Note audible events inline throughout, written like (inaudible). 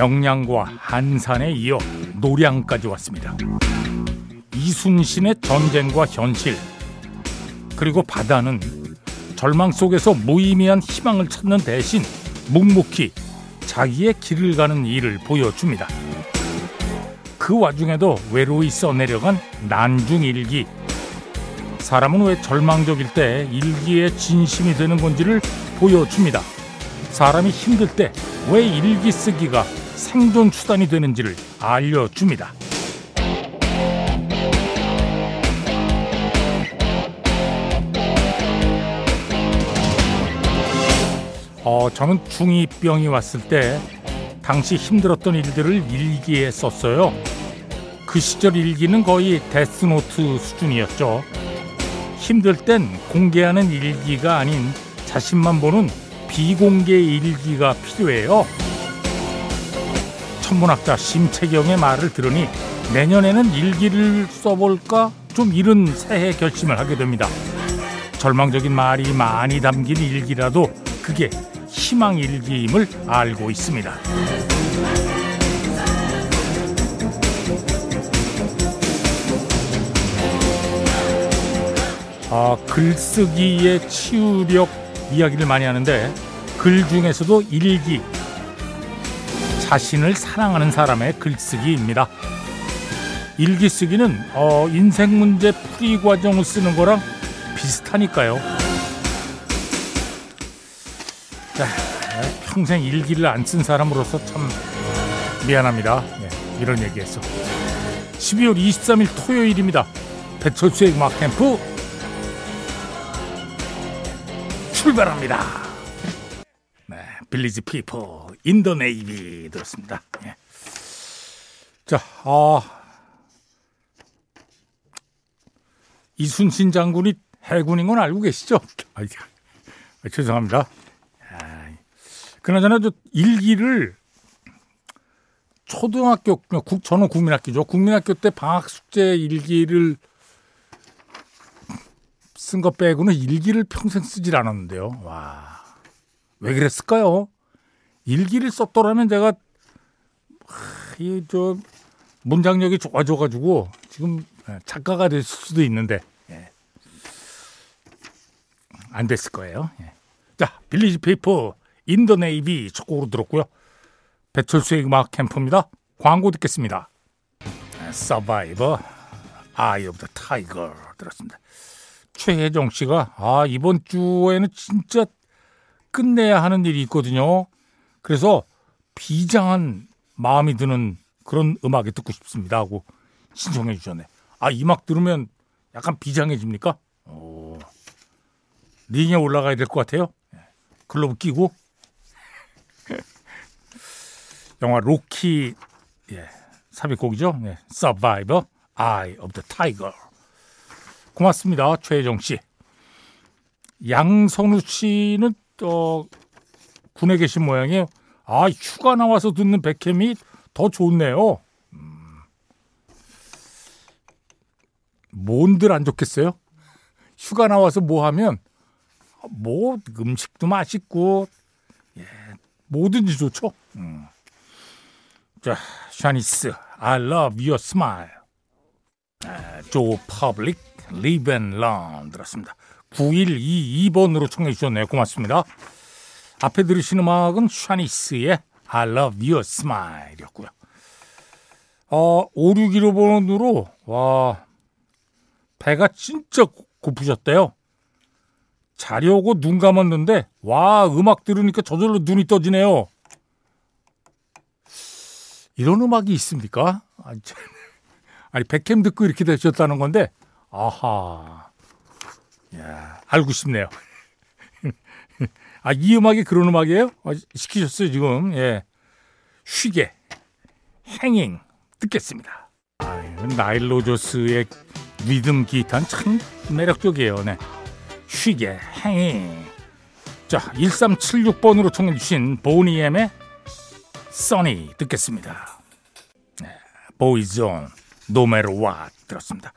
명량과 한산에 이어 노량까지 왔습니다. 이순신의 전쟁과 현실 그리고 바다는 절망 속에서 무의미한 희망을 찾는 대신 묵묵히 자기의 길을 가는 일을 보여줍니다. 그 와중에도 외로이 써내려간 난중일기. 사람은 왜 절망적일 때 일기에 진심이 되는 건지를 보여줍니다. 사람이 힘들 때 왜 일기 쓰기가 생존 수단이 되는지를 알려줍니다. 어, 저는 중2병이 왔을 때 당시 힘들었던 일들을 일기에 썼어요. 그 시절 일기는 거의 데스노트 수준이었죠. 힘들 땐 공개하는 일기가 아닌 자신만 보는 비공개 일기가 필요해요. 천문학자 심채경의 말을 들으니 내년에는 일기를 써볼까 좀 이른 새해 결심을 하게 됩니다. 절망적인 말이 많이 담긴 일기라도 그게 희망 일기임을 알고 있습니다. 아, 글쓰기의 치유력 이야기를 많이 하는데 글 중에서도 일기 자신을 사랑하는 사람의 글쓰기입니다. 일기 쓰기는 어, 인생 문제 풀이 과정을 쓰는 거랑 비슷하니까요. 자, 평생 일기를 안 쓴 사람으로서 참 미안합니다. 네, 이런 얘기했어. 12월 23일 토요일입니다. 배철수의 음악 캠프 출발합니다. 네, 빌리지 피플 In the Navy 들었습니다. 예. 자, 아 이순신 장군이 해군인 건 알고 계시죠? (laughs) 아, 죄송합니다. 그나저나 저 일기를 초등학교 저는 국민학교죠. 국민학교 때 방학 숙제 일기를 쓴거 빼고는 일기를 평생 쓰질 않았는데요. 와. 왜 그랬을까요? 일기를 썼더라면 제가 이저 문장력이 좋아져 가지고 지금 작가가 됐을 수도 있는데 예. 안 됐을 거예요. 예. 자, 빌리지 피플 In the Navy 첫 곡으로 들었고요. 배철수의 음악 캠프입니다. 광고 듣겠습니다. 서바이버 Eye of the Tiger 들었습니다. 최혜정 씨가 아 이번 주에는 진짜 끝내야 하는 일이 있거든요. 그래서 비장한 마음이 드는 그런 음악이 듣고 싶습니다 하고 신청해 주셨네. 아이 음악 들으면 약간 비장해집니까? 오. 링에 올라가야 될 것 같아요. 글로브 끼고 (laughs) 영화 로키 예, 삽입곡이죠. 네, Survivor, Eye of the Tiger. 고맙습니다, 최혜정 씨. 양선우 씨는 어, 군에 계신 모양이에요. 아 휴가 나와서 듣는 백햄이 더 좋네요. 음, 뭔들 안 좋겠어요? 휴가 나와서 뭐 하면 뭐 음식도 맛있고 예, 뭐든지 좋죠. 음. 자, 샤니스, I love your smile. 아, 조 퍼블릭, live and learn 들었습니다. 9122번으로 청해 주셨네요. 고맙습니다. 앞에 들으신 음악은 샤니스의 I love your smile이었고요. 어, 561번으로 와 배가 진짜 고프셨대요. 자려고 눈 감았는데 와 음악 들으니까 저절로 눈이 떠지네요. 이런 음악이 있습니까? 아니 (laughs) 백캠 듣고 이렇게 되셨다는 건데 아하 야 알고 싶네요. (laughs) 아 이 음악이 그런 음악이에요? 아, 시키셨어요 지금 예 쉭의 Hangin' 듣겠습니다. 아, 나일 로저스의 리듬 기타는 참 매력적이에요. 네. 쉭의 Hangin' 자 1376번으로 청해 주신 보니엠의 Sunny 듣겠습니다. 네, 보이존 No Matter What 들었습니다.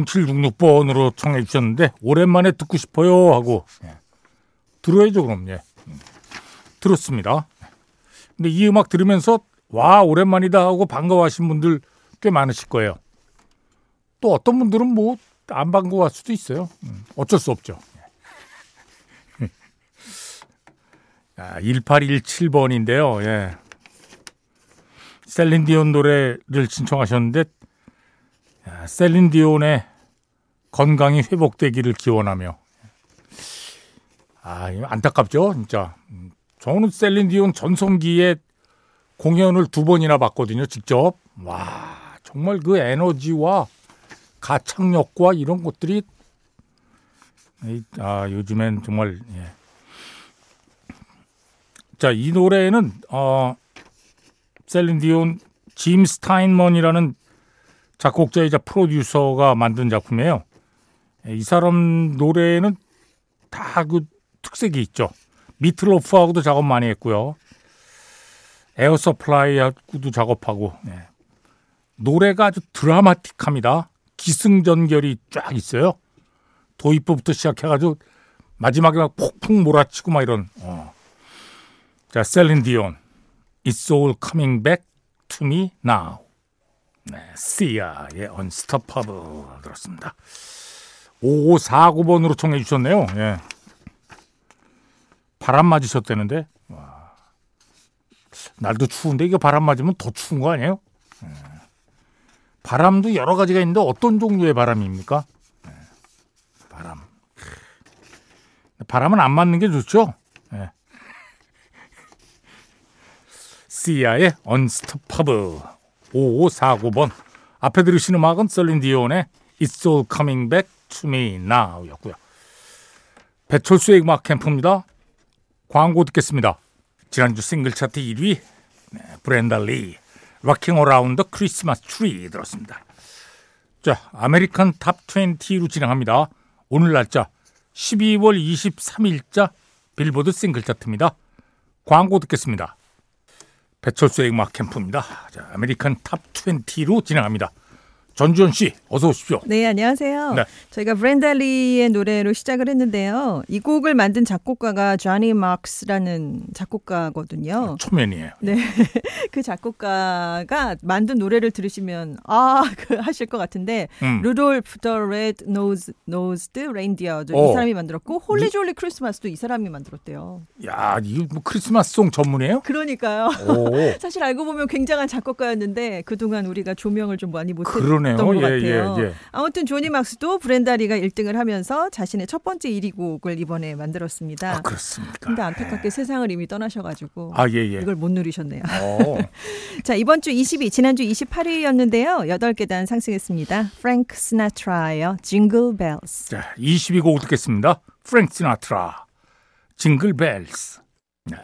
0766번으로 청해 주셨는데 오랜만에 듣고 싶어요 하고 예. 들어야죠 그럼 예. 음. 들었습니다. 근데 이 음악 들으면서 와 오랜만이다 하고 반가워하신 분들 꽤 많으실 거예요. 또 어떤 분들은 뭐 안 반가워할 수도 있어요. 음, 어쩔 수 없죠. 아, 1817번인데요. 예. (laughs) 셀린디온 노래를 신청하셨는데 야, 셀린디온의 건강이 회복되기를 기원하며. 아 안타깝죠 진짜. 저는 셀린디온 전성기에 공연을 두 번이나 봤거든요 직접. 와 정말 그 에너지와 가창력과 이런 것들이 아 요즘엔 정말 예. 자이 노래는 어 셀린디온 짐 스타인먼이라는 작곡자이자 프로듀서가 만든 작품이에요. 이 사람 노래는 다 그 특색이 있죠. 미트 로프하고도 작업 많이 했고요. 에어 서플라이하고도 작업하고 네. 노래가 아주 드라마틱합니다. 기승전결이 쫙 있어요. 도입부부터 시작해가지고 마지막에 막 폭풍 몰아치고 막 이런. 어. 자, 셀린 디온, It's all coming back to me now. 네, 시아의 Unstoppable 들었습니다. 5549번으로 청해 주셨네요. 예. 바람 맞으셨다는데. 와. 날도 추운데 이거 바람 맞으면 더 추운 거 아니에요? 예. 바람도 여러 가지가 있는데 어떤 종류의 바람입니까? 예. 바람. 바람은 안 맞는 게 좋죠. 예. (laughs) 시아의 Unstoppable 5549번 앞에 들으신 음악은 셀린 디온의 It's All Coming Back to Me Now 였고요. 배철수의 음악 캠프입니다. 광고 듣겠습니다. 지난주 싱글 차트 1위 네, 브렌다 리 Rocking Around the Christmas Tree 들었습니다. 자, American Top 20로 진행합니다. 오늘 날짜 12월 23일자 빌보드 싱글 차트입니다. 광고 듣겠습니다. 배철수의 음악 캠프입니다. 자, American Top 20로 진행합니다. 전주현 씨, 어서 오십시오. 네, 안녕하세요. 네. 저희가 브렌다 리의 노래로 시작을 했는데요. 이 곡을 만든 작곡가가 조니 막스라는 작곡가거든요. 아, 초면이에요. 네. (laughs) 그 작곡가가 만든 노래를 들으시면 아, 그 하실 것 같은데 음. Rudolph the Red Nose Nosed Reindeer 이 사람이 만들었고 Holly Jolly Christmas도 이 사람이 만들었대요. 야, 이거 뭐 크리스마스 송 전문이에요? 그러니까요. (laughs) 사실 알고 보면 굉장한 작곡가였는데 그동안 우리가 조명을 좀 많이 못했 그러네요. 것 예, 같아요. 예, 예. 아무튼 조니 막스도 브렌다리가 1등을 하면서 자신의 첫 번째 1위 곡을 이번에 만들었습니다. 아, 그렇습니까? 근데 안타깝게 예. 세상을 이미 떠나셔가지고 아, 예, 예. 이걸 못 누리셨네요. 어. (laughs) 자 이번 주 22, 지난주 28위였는데요. 8계단 상승했습니다. 프랭크 스나트라의 징글 벨스. 자 20위 곡 듣겠습니다. 프랭크 시나트라 Jingle Bells. 네,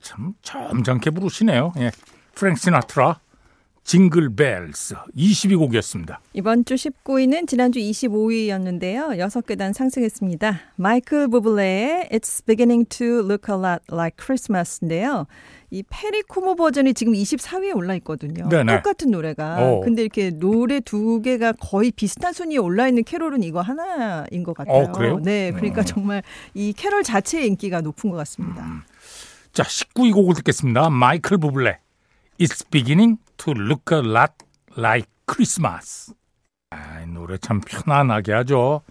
참 점잖게 부르시네요. 예. 프랭크 시나트라 Jingle Bells 20위 곡이었습니다. 이번 주 19위는 지난주 25위였는데요. 6계단 상승했습니다. 마이클 부블레의 It's Beginning to Look a Lot Like Christmas인데요. 이 페리 코모 버전이 지금 24위에 올라 있거든요. 네네. 똑같은 노래가. 오. 근데 이렇게 노래 두 개가 거의 비슷한 순위에 올라 있는 캐롤은 이거 하나인 것 같아요. 어? 네, 그러니까 음. 정말 이 캐롤 자체의 인기가 높은 것 같습니다. 음. 자, 19위 곡을 듣겠습니다. 마이클 부블레. It's beginning to look a lot like Christmas. 아, 이 노래 참 편안하게 하죠.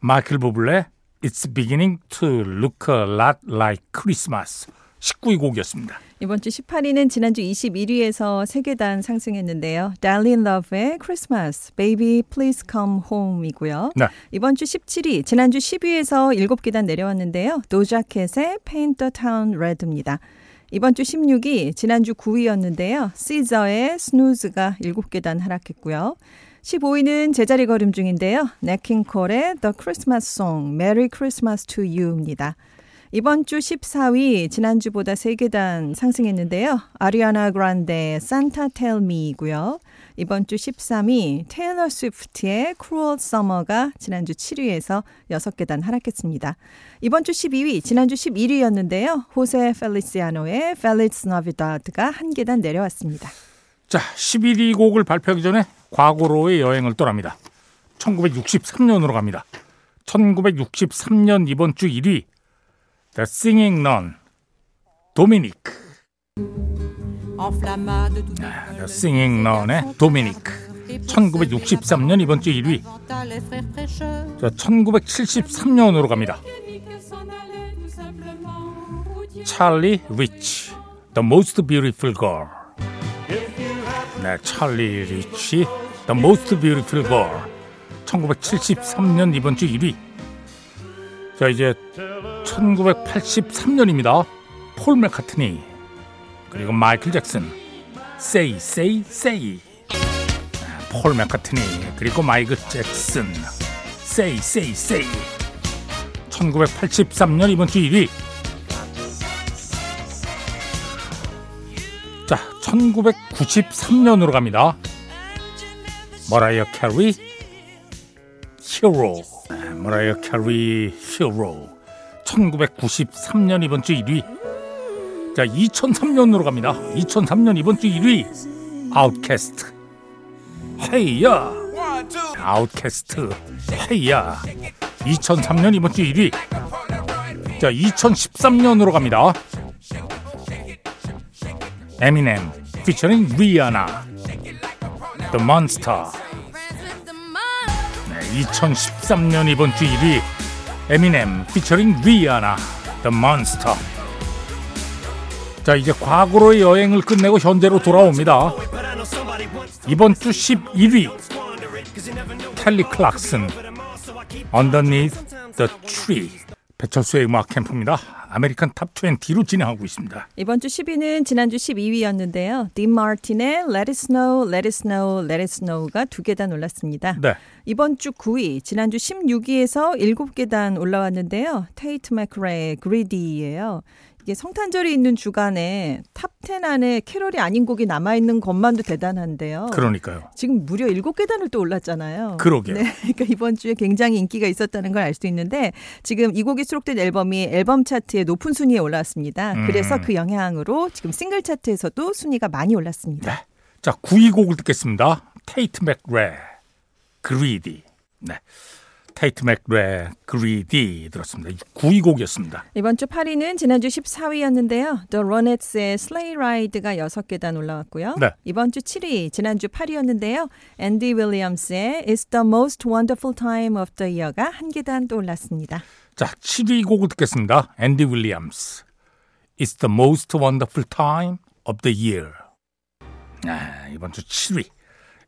마이클 부블레 It's beginning to look a lot like Christmas. 19위 곡이었습니다. 이번 주 18위는 지난주 21위에서 3계단 상승했는데요. Darlene Love의 Christmas, Baby Please Come Home이고요. 네. 이번 주 17위, 지난주 10위에서 7계단 내려왔는데요. 도자켓의 Paint the Town Red입니다. 이번 주 16위, 지난주 9위였는데요. 시저의 스누즈가 7계단 하락했고요. 15위는 제자리 걸음 중인데요. 네킹콜의 The Christmas Song, Merry Christmas to You입니다. 이번 주 14위, 지난주보다 3계단 상승했는데요. 아리아나 그란데 Santa Tell Me이고요. 이번 주 13위 테일러 스위프트의 Cruel Summer가 지난주 7위에서 6계단 하락했습니다. 이번 주 12위, 지난주 11위였는데요. 호세 펠리시아노의 Feliz Navidad가 한 계단 내려왔습니다. 자, 11위 곡을 발표하기 전에 과거로의 여행을 떠납니다. 1963년으로 갑니다. 1963년 이번 주 1위 The Singing Nun 도미니 크 네, Singing Nun의 도미니크 1963년 이번 주 1위 자, 1973년으로 갑니다 찰리 리치 The Most Beautiful Girl 네, 찰리 리치 The Most Beautiful Girl 1973년 이번 주 1위 자 이제 1983년입니다 폴 맥카트니 그리고 마이클 잭슨. Say Say Say 폴 맥카트니 그리고 마이클 잭슨. Say Say Say 1983년 이번 주 1위. 자 1993년으로 갑니다. 머라이어 캐리 Hero. 머라이어 캐리 Hero. 1993년 이번 주 1위 자 2003년으로 갑니다. 2003년 이번 주 1위 아웃캐스트. Hey Ya. 아웃캐스트. Hey Ya. 2003년 이번 주 1위. 자 2013년으로 갑니다. 에미넴 피처링 리아나. The Monster. 네, 2013년 이번 주 1위 에미넴 피처링 리아나. The Monster 자 이제 과거로의 여행을 끝내고 현재로 돌아옵니다 이번 주 11위 켈리 클락슨 Underneath the Tree 배철수의 음악 캠프입니다. American Top 20로 진행하고 있습니다. 이번 주 10위는 지난주 12위였는데요. 딘 마틴의 Let It Snow, Let It Snow, Let It Snow가 두 계단 올랐습니다. 네. 이번 주 9위, 지난주 16위에서 7계단 올라왔는데요. 테이트 맥크레의 Greedy예요. 이게 성탄절이 있는 주간에 Top10 안에 캐롤이 아닌 곡이 남아 있는 것만도 대단한데요. 그러니까요. 지금 무려 7계단을 또 올랐잖아요. 그러게요. 네, (laughs) 그러니까 이번 주에 굉장히 인기가 있었다는 걸 알 수 있는데 지금 이 곡이 수록된 앨범이 앨범 차트에 높은 순위에 올라왔습니다. 음. 그래서 그 영향으로 지금 싱글 차트에서도 순위가 많이 올랐습니다. 네. 자, 9위 곡을 듣겠습니다. 테이트 맥레, Greedy. 네. 테이트 맥레 Greedy 들었습니다. 9위 곡이었습니다. 이번 주 8위는 지난주 14위였는데요. The Ronettes의 Sleigh Ride가 6계단 올라왔고요. 네. 이번 주 7위, 지난주 8위였는데요. 앤디 윌리엄스의 It's the Most Wonderful Time of the Year가 한 계단 또 올랐습니다. 자, 7위 곡을 듣겠습니다. 앤디 윌리엄스 It's the Most Wonderful Time of the Year. 아, 이번 주 7위.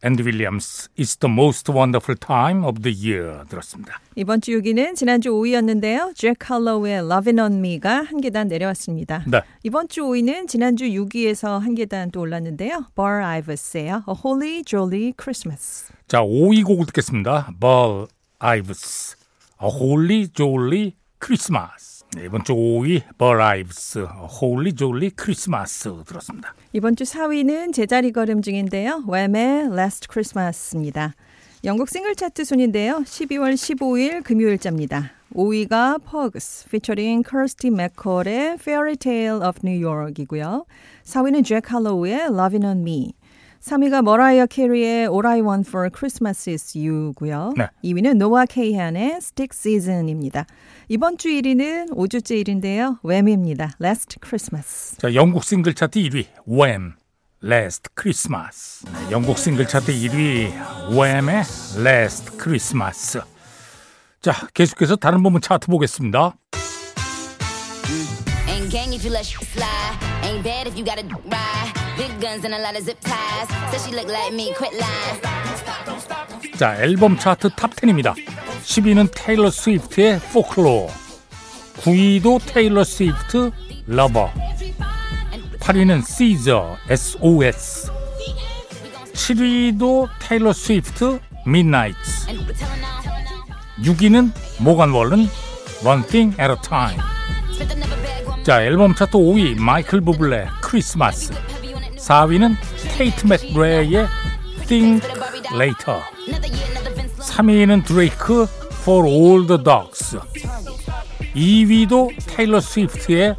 앤디 윌리엄스 It's the most wonderful time of the year 들었습니다. 이번 주 6위는 지난주 5위였는데요. 잭 할로우의 Lovin' on Me가 한 계단 내려왔습니다. 네. 이번 주 5위는 지난주 6위에서 한 계단 또 올랐는데요. Burl Ives예요. A Holly Jolly Christmas. 자, 5위 곡을 듣겠습니다. Burl Ives A Holly Jolly Christmas. 네, 이번 주 5위 벌 아이브스 Holly Jolly Christmas 들었습니다. 이번 주 4위는 제자리 걸음 중인데요. 웸의 Last Christmas입니다. 영국 싱글 차트 순인데요. 12월 15일 금요일자입니다. 5위가 포그스 피처링 커스티 맥컬의 Fairy Tale of New York이고요. 4위는 잭 할로우의 Lovin' on Me. 3위가 머라이어 캐리의 All I Want for Christmas is You고요. 네. 2위는 노아 케이한의 Stick Season입니다. 이번 주 1위는 5주째 1위인데요. 웸입니다. Last Christmas. 자, 영국 싱글 차트 1위 웸 Last Christmas. 네, 영국 싱글 차트 1위 웸의 Last Christmas. 자, 계속해서 다른 부분 차트 보겠습니다. Ain't gang if you let slide. Ain't bad if you gotta ride. Big guns and a lot of zip ties. Says she look like me. Quit lying. 자, 앨범 차트 탑 10입니다. 10위는 테일러 스위프트의 포클로 9위도 테일러 스위프트 Lover 8위는 시저 SOS 7위도 테일러 스위프트 Midnights 6위는 모간 월른 One Thing at a Time 자 앨범 차트 5위 마이클 부블레 크리스마스 4위는 테이트 맥레의 Think Later. 3위는 드레이크 For All the Dogs. 2위도 테일러 스위프트의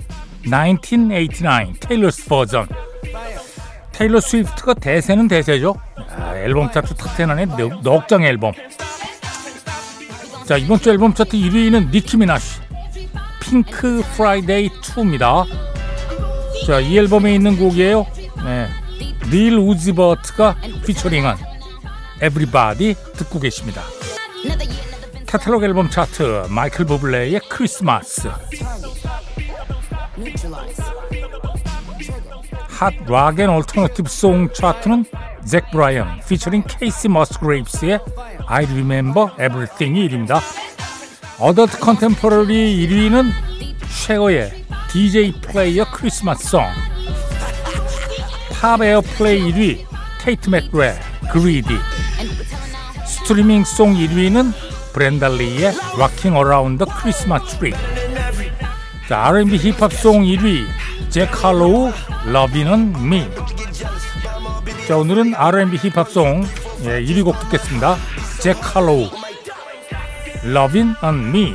1989 Taylor's Version. 테일러 스위프트가 대세는 대세죠. 아, 앨범 차트 Top10 안에 넉 장의 앨범. 자 이번 주 앨범 차트 1위는 니키 미나즈. Pink Friday 2입니다. 자 이 앨범에 있는 곡이에요 네. 릴 우지 버트가 피처링한 Everybody 듣고 계십니다. 카탈로그 앨범 차트 마이클 부블레의 크리스마스 Hot Rock & Alternative Song 차트는 잭 브라이언 피처링 케이시 머스그레이브스의 I Remember Everything이 1위입니다. Adult Contemporary 1위는 쉐어의 DJ Play a Christmas Song Pop Airplay 1위 테이트 맥크레 Greedy. Streaming Song 1위는 브렌다 리의 Rocking Around the Christmas Tree. 자, R&B 힙합 Song 1위 잭 할로우 Lovin' Me. 자 오늘은 R&B 힙합 Song 예, 1위 곡 듣겠습니다. 잭 할로우 Lovin' Me.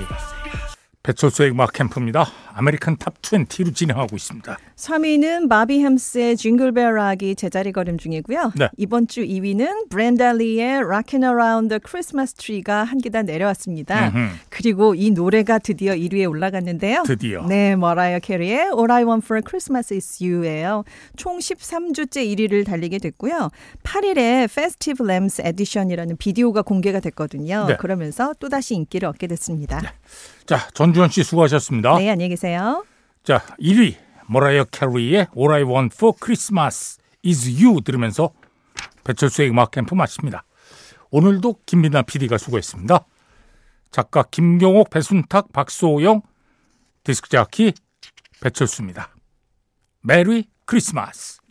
배철수의 음악 캠프입니다. American Top 20로 진행하고 있습니다. 3위는 마비 햄스의 징글벨 락이 제자리 걸음 중이고요. 네. 이번 주 2위는 브랜달리의 Rockin' Around the Christmas Tree가 한 계단 내려왔습니다. 음흠. 그리고 이 노래가 드디어 1위에 올라갔는데요. 드디어. 네, 머라이어 캐리의 All I Want for Christmas is You예요. 총 13주째 1위를 달리게 됐고요. 8일에 Festive Lambs Edition이라는 비디오가 공개가 됐거든요. 네. 그러면서 또다시 인기를 얻게 됐습니다. 네. 자, 전주현 씨 수고하셨습니다. 네, 안녕히 계세요. 자, 1위 머라이어 캐리의 All I Want for Christmas is You 들으면서 배철수의 음악 캠프 마칩니다. 오늘도 김민아 PD가 수고했습니다. 작가 김경옥, 배순탁, 박소영, 디스크자키 배철수입니다. Merry Christmas.